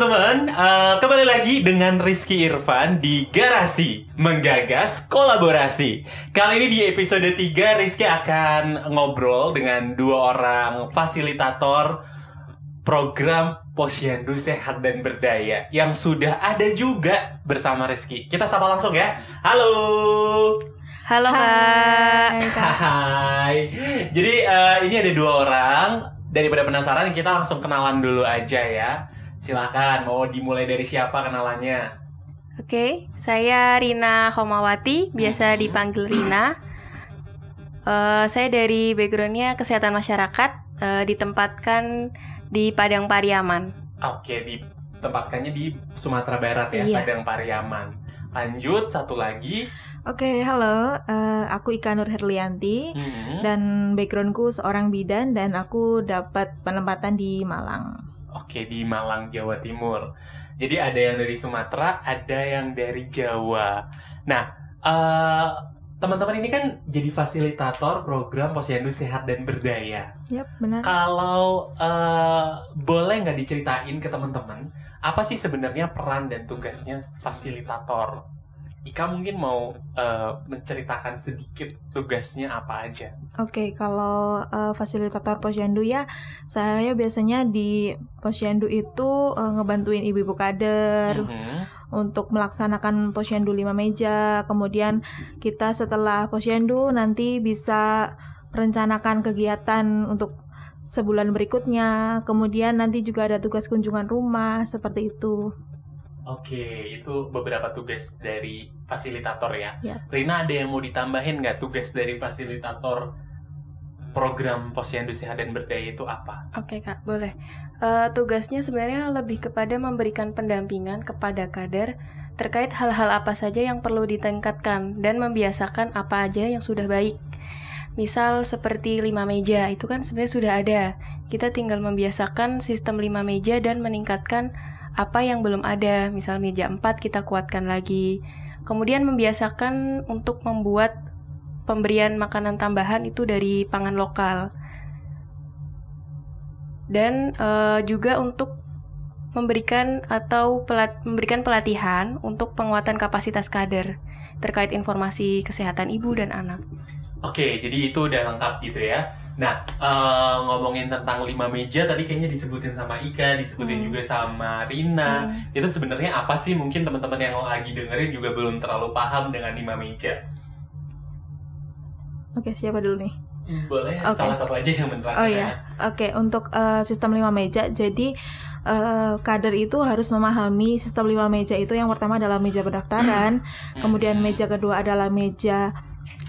teman-teman, uh, kembali lagi dengan Rizky Irfan di Garasi Menggagas Kolaborasi. Kali ini di episode 3 Rizky akan ngobrol dengan dua orang fasilitator program Posyandu Sehat dan Berdaya Yang sudah ada juga bersama Rizky. Kita sapa langsung ya. Halo. Halo Kak. Hai, Kak. Hai. Jadi uh, ini ada dua orang. Daripada penasaran kita langsung kenalan dulu aja ya Silahkan, mau dimulai dari siapa kenalannya? Oke, saya Rina Homawati, biasa dipanggil Rina. Eh, saya dari backgroundnya kesehatan masyarakat, eh, ditempatkan di Padang Pariaman. Oke, ditempatkannya di Sumatera Barat ya, Iya. Padang Pariaman. Lanjut, satu lagi. Oke, halo. Eh, aku Ika Nur Herlianti Hmm, dan backgroundku seorang bidan dan aku dapat penempatan di Malang. Oke, di Malang, Jawa Timur. Jadi ada yang dari Sumatera, ada yang dari Jawa. Nah, eh, teman-teman ini kan jadi fasilitator program Posyandu Sehat dan Berdaya. Yap, benar. Kalau eh, boleh nggak diceritain ke teman-teman apa sih sebenarnya peran dan tugasnya fasilitator? Ika mungkin mau eh, menceritakan sedikit tugasnya apa aja. Oke, kalau eh, fasilitator posyandu ya, saya biasanya di posyandu itu eh, ngebantuin ibu-ibu kader Mhm. untuk melaksanakan posyandu lima meja. Kemudian kita setelah posyandu nanti bisa merencanakan kegiatan untuk sebulan berikutnya. Kemudian nanti juga ada tugas kunjungan rumah seperti itu. Oke, itu beberapa tugas dari fasilitator ya. Ya. Rina ada yang mau ditambahin nggak tugas dari fasilitator program Posyandu Sehat dan Berdaya itu apa? Oke Kak, boleh. Eh, tugasnya sebenarnya lebih kepada memberikan pendampingan kepada kader terkait hal-hal apa saja yang perlu ditingkatkan dan membiasakan apa aja yang sudah baik. Misal seperti lima meja, itu kan sebenarnya sudah ada. Kita tinggal membiasakan sistem lima meja dan meningkatkan apa yang belum ada. Misal meja 4 kita kuatkan lagi. Kemudian membiasakan untuk membuat pemberian makanan tambahan itu dari pangan lokal dan eh, juga untuk memberikan atau pelat, memberikan pelatihan untuk penguatan kapasitas kader terkait informasi kesehatan ibu dan anak. Oke, jadi itu udah lengkap gitu ya. Nah, eh, ngomongin tentang lima meja tadi kayaknya disebutin sama Ika, disebutin Hmm. juga sama Rina. Hmm. Itu sebenarnya apa sih? Mungkin teman-teman yang lagi dengerin juga belum terlalu paham dengan lima meja. Oke, siapa dulu nih? Boleh Oke. salah satu aja yang menerangkan. Oh iya, oke untuk eh, sistem lima meja. Jadi eh, kader itu harus memahami sistem lima meja itu yang pertama adalah meja pendaftaran, Hmm. kemudian meja kedua adalah meja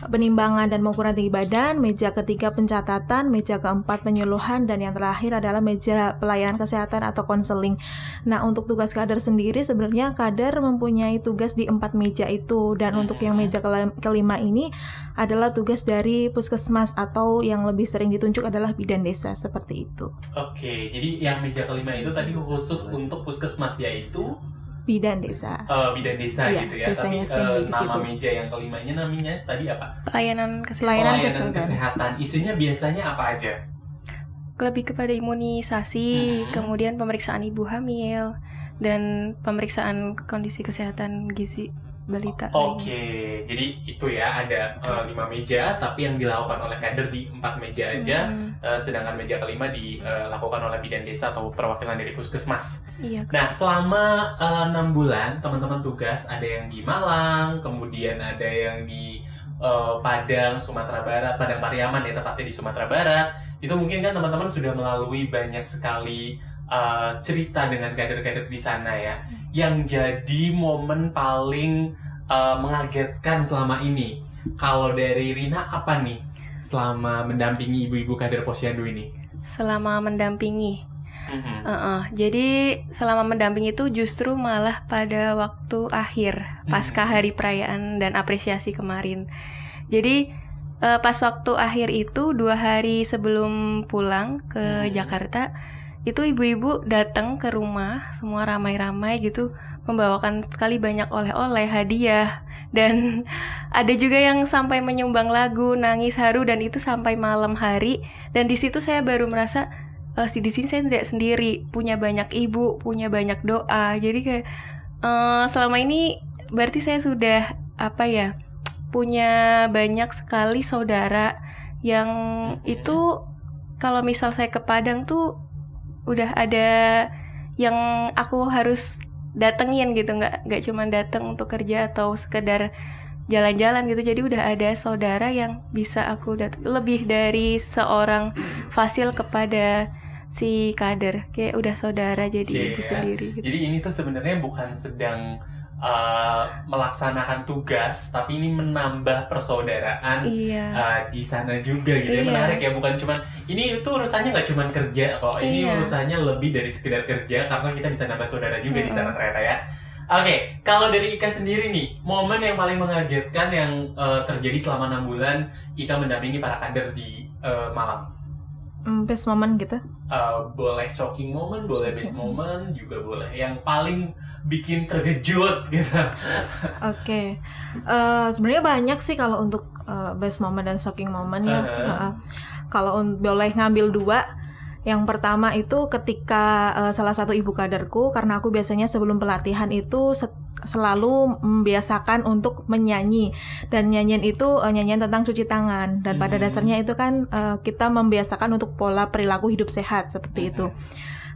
penimbangan dan pengukuran tinggi badan, meja ketiga pencatatan, meja keempat penyuluhan, dan yang terakhir adalah meja pelayanan kesehatan atau konseling. Nah, untuk tugas kader sendiri sebenarnya kader mempunyai tugas di empat meja itu, dan untuk yang meja kele- kelima ini adalah tugas dari puskesmas atau yang lebih sering ditunjuk adalah bidan desa seperti itu. Oke, jadi yang meja kelima itu tadi khusus untuk puskesmas yaitu Bidan desa. eh, bidan desa Iya, gitu ya. biasanya Tapi eh, di nama situ. meja yang kelimanya namanya tadi apa? Pelayanan kesehatan Pelayanan Pelayanan kesehatan. kesehatan. Isinya biasanya apa aja? lebih kepada imunisasi, Hmm. kemudian pemeriksaan ibu hamil dan pemeriksaan kondisi kesehatan gizi balita. Oke, jadi itu ya ada eh, lima meja, tapi yang dilakukan oleh kader di empat meja aja, Hmm, eh, sedangkan meja kelima dilakukan oleh bidan desa atau perwakilan dari puskesmas. iya. Nah, selama eh, enam bulan teman-teman tugas ada yang di Malang, kemudian ada yang di eh, Padang, Sumatera Barat, Padang Pariaman ya tepatnya di Sumatera Barat. Itu mungkin kan teman-teman sudah melalui banyak sekali eh, cerita dengan kader-kader di sana ya. Yang jadi momen paling eh, mengagetkan selama ini. Kalau dari Rina apa nih selama mendampingi ibu-ibu kader posyandu ini? Selama mendampingi Mhm. Heeh, jadi selama mendampingi itu justru malah pada waktu akhir pasca Hmm. hari perayaan dan apresiasi kemarin. Jadi eh, pas waktu akhir itu dua hari sebelum pulang ke Hmm. Jakarta itu ibu-ibu datang ke rumah semua ramai-ramai gitu membawakan sekali banyak oleh-oleh hadiah. Dan ada juga yang sampai menyumbang lagu nangis haru dan itu sampai malam hari. Dan di situ saya baru merasa eh, si di sini saya tidak sendiri, punya banyak ibu, punya banyak doa. Jadi kayak eh, selama ini berarti saya sudah apa ya punya banyak sekali saudara yang itu kalau misal saya ke Padang tuh udah ada yang aku harus datengin gitu nggak nggak cuma datang untuk kerja atau sekedar jalan-jalan gitu jadi udah ada saudara yang bisa aku datang lebih dari seorang fasil kepada si kader kayak udah saudara jadi Oke, ibu ya. sendiri gitu. Jadi ini tuh sebenarnya bukan sedang uh, melaksanakan tugas, tapi ini menambah persaudaraan iya uh, di sana juga gitu ya Iya. menarik ya bukan cuman ini itu urusannya nggak cuman kerja kok ini Iya. urusannya lebih dari sekedar kerja karena kita bisa nambah saudara juga di sana ternyata ya Oke, kalau dari Ika sendiri nih, momen yang paling mengagetkan yang uh, terjadi selama enam bulan Ika mendampingi para kader di uh, Malang. Hmm, best moment gitu. Uh, boleh shocking moment, boleh best moment, juga boleh. Yang paling bikin terkejut gitu. Oke, Eh, sebenarnya banyak sih kalau untuk eh, best moment dan shocking moment ya. Uh-huh. Heeh. Kalau un- boleh ngambil dua, yang pertama itu ketika eh, salah satu ibu kaderku, karena aku biasanya sebelum pelatihan itu set- selalu membiasakan untuk menyanyi dan nyanyian itu eh, nyanyian tentang cuci tangan dan pada Hmm. dasarnya itu kan eh, kita membiasakan untuk pola perilaku hidup sehat seperti itu.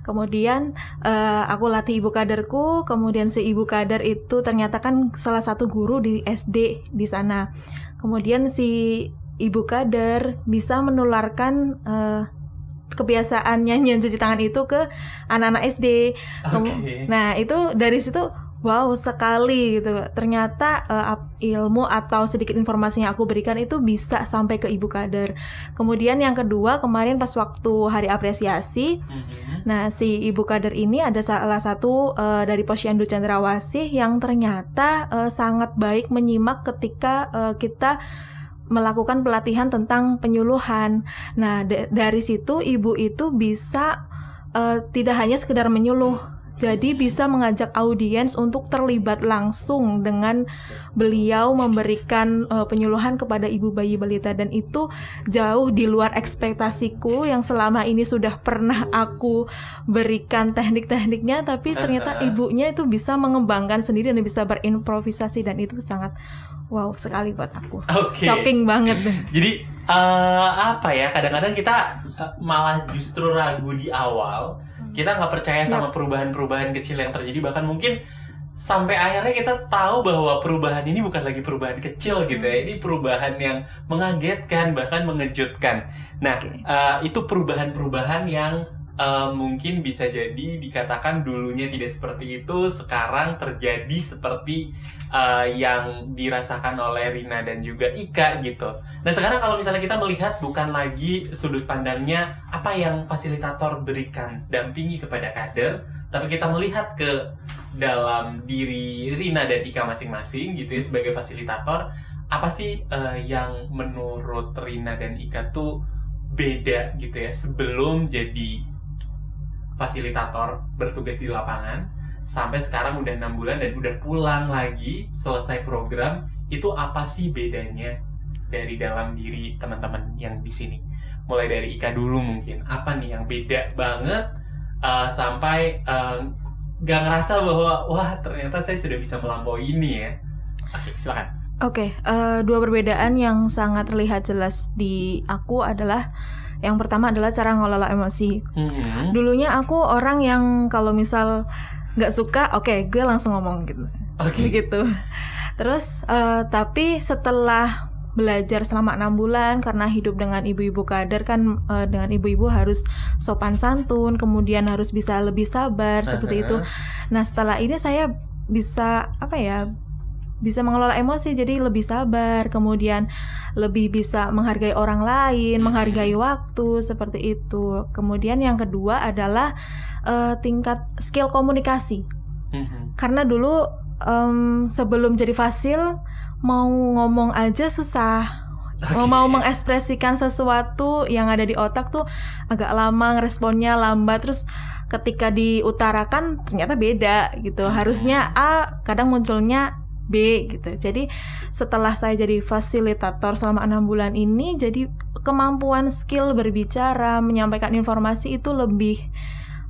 Kemudian eh, aku latih ibu kaderku, kemudian si ibu kader itu ternyata kan salah satu guru di SD di sana. Kemudian si ibu kader bisa menularkan eh, kebiasaan nyanyian cuci tangan itu ke anak-anak SD. Oke. Nah itu dari situ wow sekali gitu. Ternyata ap- ilmu atau sedikit informasi yang aku berikan itu bisa sampai ke ibu kader. Kemudian yang kedua kemarin pas waktu hari apresiasi Mhm. Nah, si ibu kader ini ada salah satu eh, dari Posyandu Cendrawasih yang ternyata eh, sangat baik menyimak ketika eh, kita melakukan pelatihan tentang penyuluhan. Nah, da- dari situ ibu itu bisa eh, tidak hanya sekedar menyuluh, jadi bisa mengajak audiens untuk terlibat langsung dengan beliau memberikan eh, penyuluhan kepada ibu bayi balita dan itu jauh di luar ekspektasiku yang selama ini sudah pernah aku berikan teknik-tekniknya tapi ternyata ibunya itu bisa mengembangkan sendiri dan bisa berimprovisasi dan itu sangat wow sekali buat aku Oke. shocking banget Jadi eh, apa ya? Kadang-kadang kita eh, malah justru ragu di awal. Kita nggak percaya sama perubahan-perubahan kecil yang terjadi. Bahkan mungkin sampai akhirnya kita tahu bahwa perubahan ini bukan lagi perubahan kecil gitu ya. Ini perubahan yang mengagetkan bahkan mengejutkan. Nah, Oke. eh, itu perubahan-perubahan yang eh, mungkin bisa jadi dikatakan dulunya tidak seperti itu, sekarang terjadi seperti eh, yang dirasakan oleh Rina dan juga Ika gitu. Nah sekarang kalau misalnya kita melihat bukan lagi sudut pandangnya apa yang fasilitator berikan dampingi kepada kader, tapi kita melihat ke dalam diri Rina dan Ika masing-masing gitu ya sebagai fasilitator, apa sih eh, yang menurut Rina dan Ika tuh beda gitu ya sebelum jadi fasilitator bertugas di lapangan sampai sekarang udah enam bulan dan udah pulang lagi selesai program itu apa sih bedanya dari dalam diri teman-teman yang di sini? Mulai dari Ika dulu mungkin. Apa nih yang beda banget uh, sampai uh, gak ngerasa bahwa wah ternyata saya sudah bisa melampaui ini ya. Oke silakan. Oke, eh, dua perbedaan yang sangat terlihat jelas di aku adalah yang pertama adalah cara ngelola emosi. Hmm, Dulunya aku orang yang kalau misal nggak suka, oke, gue langsung ngomong gitu. oke gitu. Terus eh, tapi setelah belajar selama enam bulan karena hidup dengan ibu-ibu kader kan eh, dengan ibu-ibu harus sopan santun, kemudian harus bisa lebih sabar seperti itu. Nah setelah ini saya bisa apa ya bisa mengelola emosi jadi lebih sabar kemudian lebih bisa menghargai orang lain menghargai waktu seperti itu. Kemudian yang kedua adalah eh, tingkat skill komunikasi. Karena dulu em, sebelum jadi fasil mau ngomong aja susah. Oke. mau mengekspresikan sesuatu yang ada di otak tuh agak lama responnya lambat terus ketika diutarakan ternyata beda gitu. Harusnya A kadang munculnya B gitu. Jadi setelah saya jadi fasilitator selama enam bulan ini, jadi kemampuan skill berbicara, menyampaikan informasi itu lebih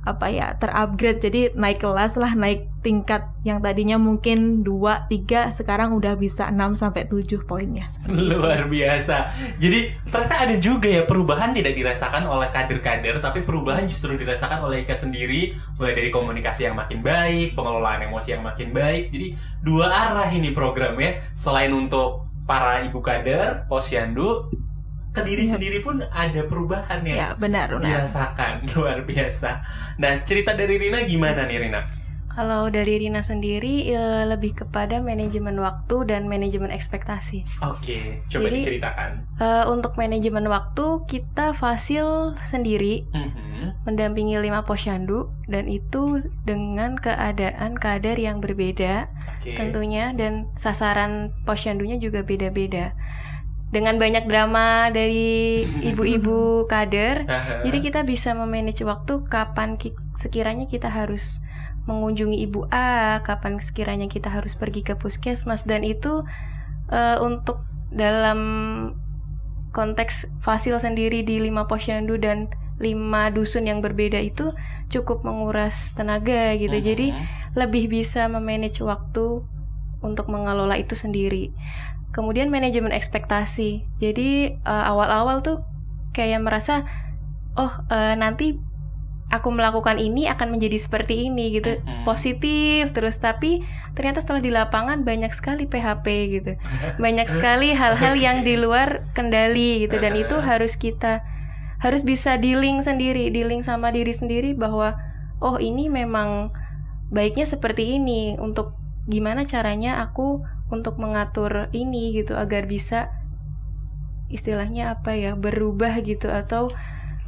apa ya terupgrade. Jadi naik kelas lah naik tingkat yang tadinya mungkin 2 3 sekarang udah bisa 6 sampai 7 poinnya. Luar biasa. Jadi ternyata ada juga ya perubahan tidak dirasakan oleh kader-kader tapi perubahan justru dirasakan oleh Ika sendiri mulai dari komunikasi yang makin baik pengelolaan emosi yang makin baik. Jadi dua arah ini programnya selain untuk para ibu kader posyandu ke diri ya. sendiri pun ada perubahan ya. Ya, benar, benar. Dirasakan luar biasa. Nah, cerita dari Rina gimana nih Rina? Kalau dari Rina sendiri ya, lebih kepada manajemen waktu dan manajemen ekspektasi. Oke, coba Jadi, diceritakan. Uh, untuk manajemen waktu kita fasil sendiri mm-hmm. mendampingi lima posyandu dan itu dengan keadaan kader yang berbeda okay. tentunya dan sasaran posyandunya juga beda-beda dengan banyak drama dari ibu-ibu kader. jadi kita bisa memanage waktu kapan ki sekiranya kita harus mengunjungi ibu A, kapan sekiranya kita harus pergi ke puskesmas dan itu uh, untuk dalam konteks fasil sendiri di lima posyandu dan lima dusun yang berbeda itu cukup menguras tenaga gitu. Uh -huh. Jadi lebih bisa memanage waktu untuk mengelola itu sendiri. Kemudian manajemen ekspektasi. Jadi eh, awal-awal tuh kayak merasa oh uh, nanti aku melakukan ini akan menjadi seperti ini gitu. Mm-hmm. Positif terus tapi ternyata setelah di lapangan banyak sekali PHP gitu. Banyak sekali hal-hal yang di luar kendali gitu dan itu harus kita harus bisa dealing sendiri, dealing sama diri sendiri bahwa oh ini memang baiknya seperti ini untuk gimana caranya aku untuk mengatur ini gitu agar bisa istilahnya apa ya berubah gitu atau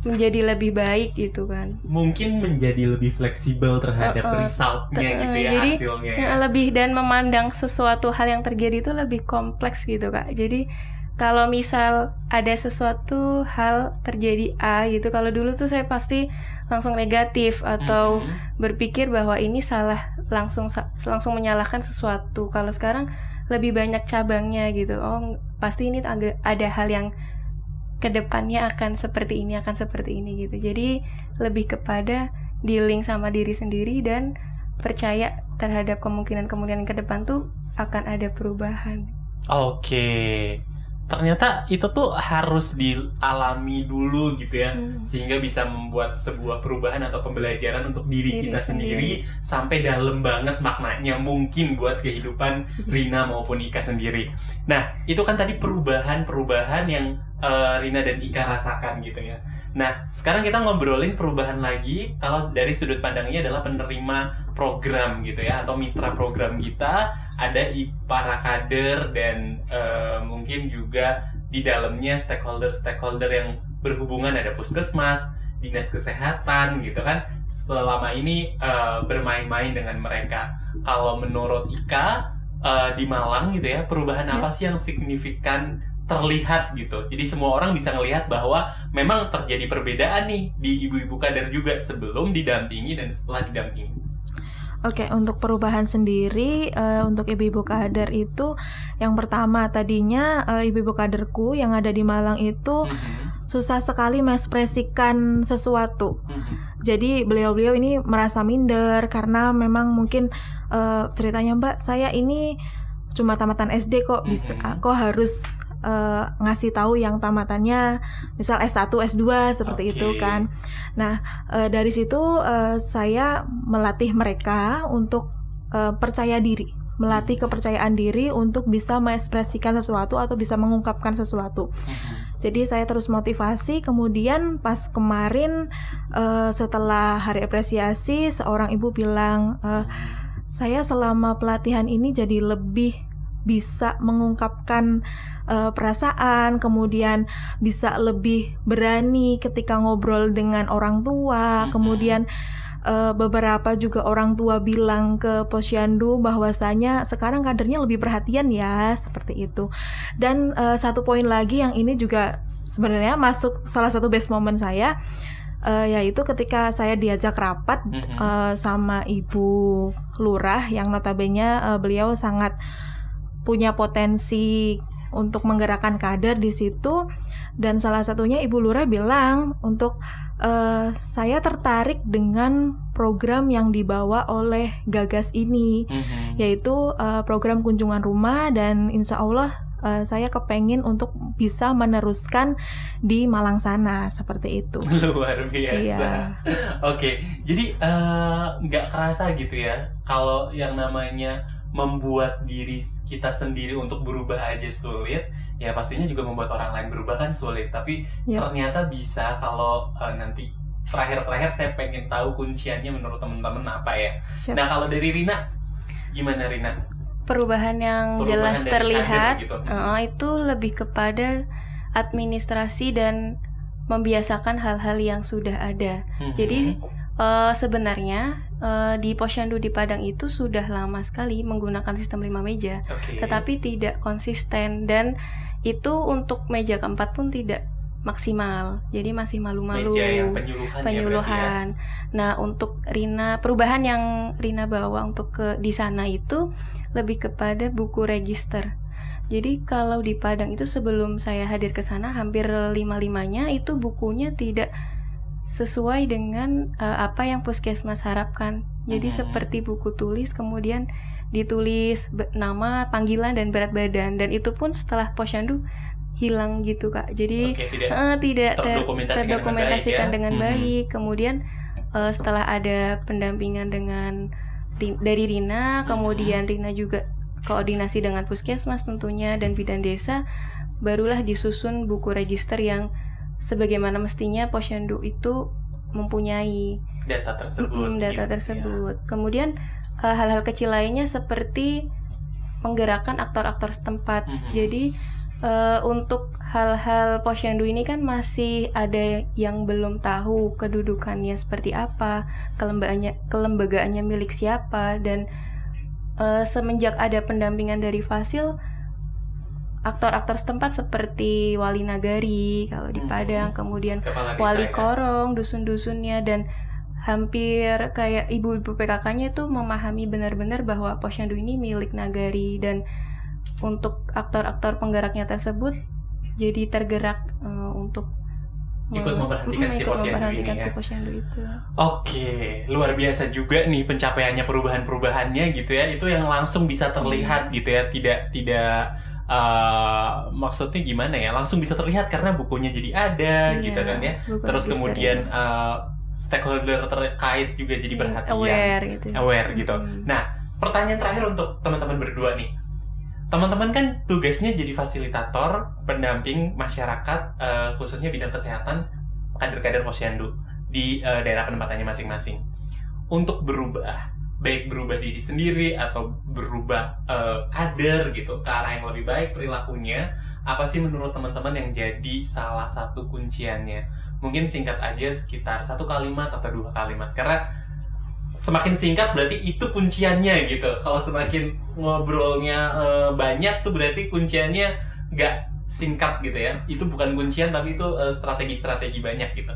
menjadi lebih baik gitu kan mungkin menjadi lebih fleksibel terhadap uh, uh, resultnya uh, gitu ya jadi, hasilnya ya. lebih dan memandang sesuatu hal yang terjadi itu lebih kompleks gitu kak jadi kalau misal ada sesuatu hal terjadi A gitu kalau dulu tuh saya pasti langsung negatif atau mm-hmm. berpikir bahwa ini salah langsung langsung menyalahkan sesuatu kalau sekarang lebih banyak cabangnya gitu. Oh pasti ini ada hal yang ke depannya akan seperti ini akan seperti ini gitu. Jadi lebih kepada dealing sama diri sendiri dan percaya terhadap kemungkinan-kemungkinan ke depan tuh akan ada perubahan. Oke ternyata itu tuh harus dialami dulu gitu ya hmm. sehingga bisa membuat sebuah perubahan atau pembelajaran untuk diri, diri kita sendiri, sendiri sampai dalam banget maknanya mungkin buat kehidupan Rina maupun Ika sendiri. Nah itu kan tadi perubahan-perubahan yang uh, Rina dan Ika rasakan gitu ya. Nah, sekarang kita ngobrolin perubahan lagi kalau dari sudut pandangnya adalah penerima program gitu ya atau mitra program kita ada para kader dan uh, mungkin juga di dalamnya stakeholder-stakeholder yang berhubungan ada puskesmas, dinas kesehatan gitu kan selama ini uh, bermain-main dengan mereka. Kalau menurut Ika uh, di Malang gitu ya perubahan ya. apa sih yang signifikan terlihat gitu. Jadi semua orang bisa melihat bahwa memang terjadi perbedaan nih di ibu-ibu kader juga sebelum didampingi dan setelah didampingi. Oke, okay, untuk perubahan sendiri uh, untuk ibu-ibu kader itu yang pertama tadinya uh, ibu-ibu kaderku yang ada di Malang itu mm -hmm. susah sekali mengekspresikan sesuatu. Mm -hmm. Jadi beliau-beliau ini merasa minder karena memang mungkin uh, ceritanya Mbak, saya ini cuma tamatan SD kok bisa mm -hmm. kok harus uh, ngasih tahu yang tamatannya misal S1, S2 seperti okay. itu kan. Nah, uh, dari situ uh, saya melatih mereka untuk uh, percaya diri, melatih kepercayaan diri untuk bisa mengekspresikan sesuatu atau bisa mengungkapkan sesuatu. Uh-huh. Jadi saya terus motivasi. Kemudian pas kemarin uh, setelah hari apresiasi, seorang ibu bilang, uh, saya selama pelatihan ini jadi lebih bisa mengungkapkan uh, perasaan, kemudian bisa lebih berani ketika ngobrol dengan orang tua, mm-hmm. kemudian uh, beberapa juga orang tua bilang ke posyandu bahwasanya sekarang kadernya lebih perhatian ya seperti itu. Dan uh, satu poin lagi yang ini juga sebenarnya masuk salah satu best moment saya uh, yaitu ketika saya diajak rapat mm-hmm. uh, sama ibu lurah yang notabene uh, beliau sangat punya potensi untuk menggerakkan kader di situ dan salah satunya Ibu Lura bilang untuk uh, saya tertarik dengan program yang dibawa oleh Gagas ini mm-hmm. yaitu uh, program kunjungan rumah dan insya Allah uh, saya kepengen untuk bisa meneruskan di Malang sana seperti itu luar biasa iya. oke jadi nggak uh, kerasa gitu ya kalau yang namanya membuat diri kita sendiri untuk berubah aja sulit ya pastinya juga membuat orang lain berubah kan sulit tapi yep. ternyata bisa kalau uh, nanti terakhir-terakhir saya pengen tahu kunciannya menurut teman-teman apa ya Siap. nah kalau dari Rina gimana Rina perubahan yang perubahan jelas terlihat gitu. uh, itu lebih kepada administrasi dan membiasakan hal-hal yang sudah ada hmm. jadi uh, sebenarnya uh, di posyandu di Padang itu sudah lama sekali menggunakan sistem lima meja, okay. tetapi tidak konsisten dan itu untuk meja keempat pun tidak maksimal, jadi masih malu-malu. penyuluhan. Ya penyuluhan. Ya, Nah untuk Rina perubahan yang Rina bawa untuk ke di sana itu lebih kepada buku register. Jadi kalau di Padang itu sebelum saya hadir ke sana hampir lima limanya itu bukunya tidak sesuai dengan uh, apa yang puskesmas harapkan. Jadi hmm. seperti buku tulis kemudian ditulis nama, panggilan dan berat badan dan itu pun setelah posyandu hilang gitu kak. Jadi Oke, tidak, uh, tidak terdokumentasikan, terdokumentasikan dengan baik. Dengan hmm. baik. Kemudian uh, setelah ada pendampingan dengan dari Rina, hmm. kemudian Rina juga koordinasi dengan puskesmas tentunya dan bidan desa, barulah disusun buku register yang sebagaimana mestinya posyandu itu mempunyai data tersebut. Mm, data gitu, tersebut. Ya. Kemudian hal eh, hal-hal kecil lainnya seperti menggerakkan aktor-aktor setempat. Mm -hmm. Jadi uh, untuk hal-hal posyandu ini kan masih ada yang belum tahu kedudukannya seperti apa, kelembagaannya kelembagaannya milik siapa dan uh, semenjak ada pendampingan dari Fasil aktor-aktor setempat seperti wali nagari kalau di hmm. Padang, kemudian wali ya. korong, dusun-dusunnya dan hampir kayak ibu-ibu PKK-nya itu memahami benar-benar bahwa posyandu ini milik nagari dan untuk aktor-aktor penggeraknya tersebut jadi tergerak uh, untuk ikut memperhatikan si posyandu ini ya. Si posyandu itu. Oke, luar biasa juga nih pencapaiannya perubahan-perubahannya gitu ya. Itu yang langsung bisa terlihat hmm. gitu ya, tidak tidak uh, maksudnya gimana ya? Langsung bisa terlihat karena bukunya jadi ada iya, gitu kan ya. terus kemudian uh, stakeholder terkait juga jadi iya, perhatian. aware gitu aware gitu. Hmm. nah pertanyaan terakhir untuk teman-teman berdua nih. Teman-teman kan tugasnya jadi fasilitator pendamping masyarakat uh, khususnya bidang kesehatan kader-kader posyandu di uh, daerah penempatannya masing-masing. Untuk berubah baik berubah diri sendiri atau berubah uh, kader gitu ke arah yang lebih baik perilakunya apa sih menurut teman-teman yang jadi salah satu kunciannya? Mungkin singkat aja sekitar satu kalimat atau dua kalimat. Karena semakin singkat berarti itu kunciannya gitu. Kalau semakin ngobrolnya uh, banyak tuh berarti kunciannya nggak singkat gitu ya. Itu bukan kuncian tapi itu uh, strategi-strategi banyak gitu.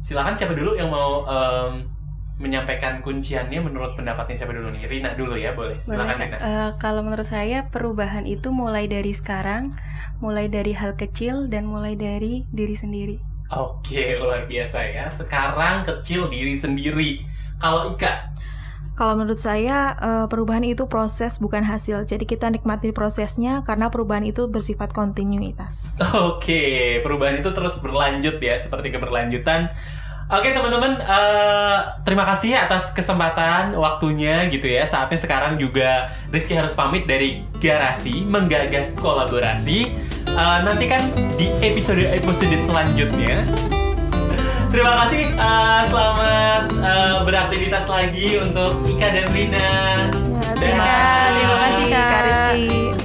Silakan siapa dulu yang mau um, menyampaikan kunciannya menurut pendapatnya siapa dulu nih? Rina dulu ya, boleh. Silakan boleh, Rina. Uh, kalau menurut saya perubahan itu mulai dari sekarang, mulai dari hal kecil dan mulai dari diri sendiri. Oke, luar biasa ya. Sekarang kecil diri sendiri. Kalau Ika kalau menurut saya eh, perubahan itu proses bukan hasil. Jadi kita nikmati prosesnya karena perubahan itu bersifat kontinuitas. Oke, perubahan itu terus berlanjut ya seperti keberlanjutan. Oke teman-teman, uh, terima kasih atas kesempatan waktunya gitu ya. Saatnya sekarang juga Rizky harus pamit dari Garasi menggagas kolaborasi. Uh, nantikan di episode-episode selanjutnya. Terima kasih, uh, selamat uh, beraktivitas lagi untuk Ika dan Rina. Ya, terima kasih, terima kasih Kak Rizky.